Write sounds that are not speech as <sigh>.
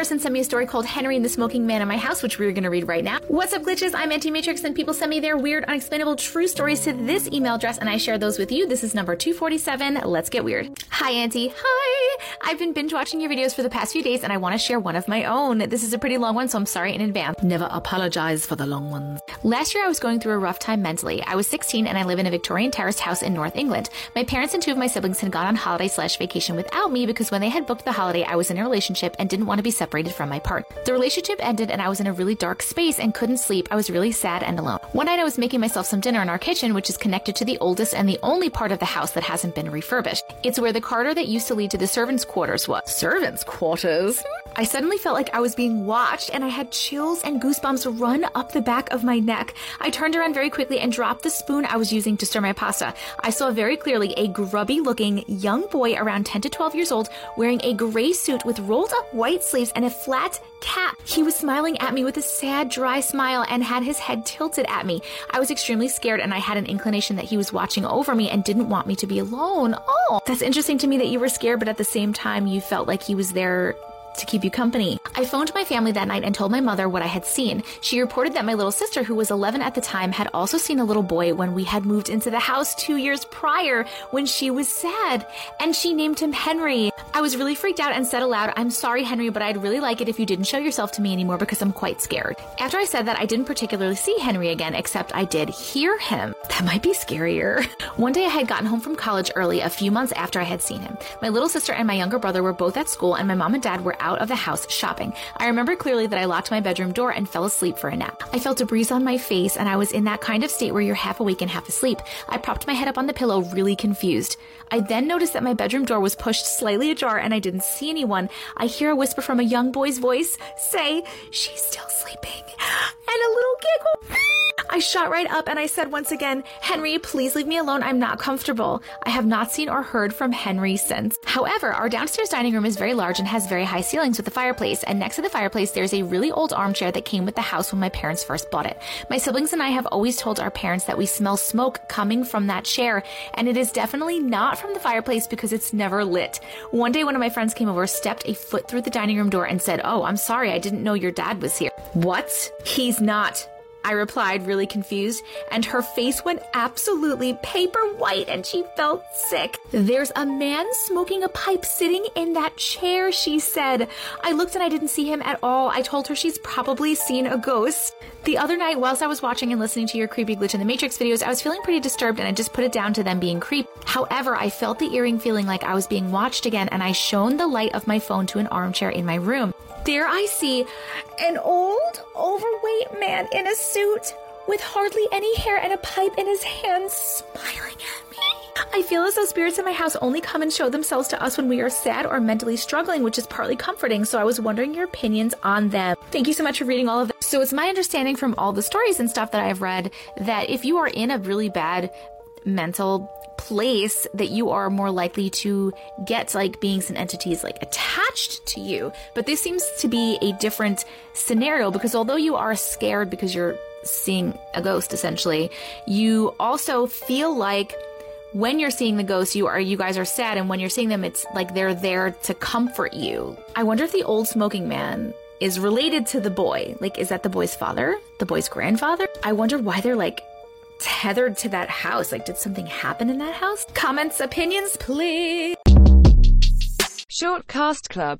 person sent me a story called Henry and the Smoking Man in My House, which we're going to read right now. What's up, glitches? I'm Auntie Matrix, and people send me their weird, unexplainable, true stories to this email address, and I share those with you. This is number 247. Let's get weird. Hi, Auntie. Hi. I've been binge watching your videos for the past few days, and I want to share one of my own. This is a pretty long one, so I'm sorry in advance. Never apologize for the long ones. Last year, I was going through a rough time mentally. I was 16, and I live in a Victorian terraced house in North England. My parents and two of my siblings had gone on holiday slash vacation without me because when they had booked the holiday, I was in a relationship and didn't want to be separated from my partner. The relationship ended, and I was in a really dark space and couldn't sleep. I was really sad and alone. One night, I was making myself some dinner in our kitchen, which is connected to the oldest and the only part of the house that hasn't been refurbished. It's where the corridor that used to lead to the servants' quarters was. Servants' quarters? Mm-hmm. I suddenly felt like I was being watched and I had chills and goosebumps run up the back of my neck. I turned around very quickly and dropped the spoon I was using to stir my pasta. I saw very clearly a grubby looking young boy around 10 to 12 years old wearing a gray suit with rolled up white sleeves and a flat cap. He was smiling at me with a sad, dry smile and had his head tilted at me. I was extremely scared and I had an inclination that he was watching over me and didn't want me to be alone. Oh, that's interesting to me that you were scared, but at the same time, you felt like he was there to keep you company. I phoned my family that night and told my mother what I had seen. She reported that my little sister, who was 11 at the time, had also seen a little boy when we had moved into the house two years prior when she was sad, and she named him Henry. I was really freaked out and said aloud, I'm sorry, Henry, but I'd really like it if you didn't show yourself to me anymore because I'm quite scared. After I said that, I didn't particularly see Henry again, except I did hear him. That might be scarier. <laughs> One day I had gotten home from college early, a few months after I had seen him. My little sister and my younger brother were both at school, and my mom and dad were out of the house shopping. I remember clearly that I locked my bedroom door and fell asleep for a nap. I felt a breeze on my face, and I was in that kind of state where you're half awake and half asleep. I propped my head up on the pillow, really confused. I then noticed that my bedroom door was pushed slightly ajar and I didn't see anyone. I hear a whisper from a young boy's voice say, She's still sleeping, <gasps> and a little giggle. I shot right up and I said once again, Henry, please leave me alone. I'm not comfortable. I have not seen or heard from Henry since. However, our downstairs dining room is very large and has very high ceilings with a fireplace. And next to the fireplace, there's a really old armchair that came with the house when my parents first bought it. My siblings and I have always told our parents that we smell smoke coming from that chair. And it is definitely not from the fireplace because it's never lit. One day, one of my friends came over, stepped a foot through the dining room door and said, Oh, I'm sorry. I didn't know your dad was here. What? He's not. I replied, really confused, and her face went absolutely paper white and she felt sick. There's a man smoking a pipe sitting in that chair, she said. I looked and I didn't see him at all. I told her she's probably seen a ghost. The other night, whilst I was watching and listening to your creepy glitch in the Matrix videos, I was feeling pretty disturbed and I just put it down to them being creep. However, I felt the earring feeling like I was being watched again and I shone the light of my phone to an armchair in my room. There I see an old, overweight man in a suit with hardly any hair and a pipe in his hand smiling at me. I feel as though spirits in my house only come and show themselves to us when we are sad or mentally struggling, which is partly comforting. So I was wondering your opinions on them. Thank you so much for reading all of them. So it's my understanding from all the stories and stuff that I've read that if you are in a really bad mental place that you are more likely to get like beings and entities like attached to you. But this seems to be a different scenario because although you are scared because you're seeing a ghost essentially, you also feel like when you're seeing the ghosts, you are you guys are sad, and when you're seeing them, it's like they're there to comfort you. I wonder if the old smoking man is related to the boy. Like, is that the boy's father? The boy's grandfather? I wonder why they're like tethered to that house. Like, did something happen in that house? Comments, opinions, please. Short Cast Club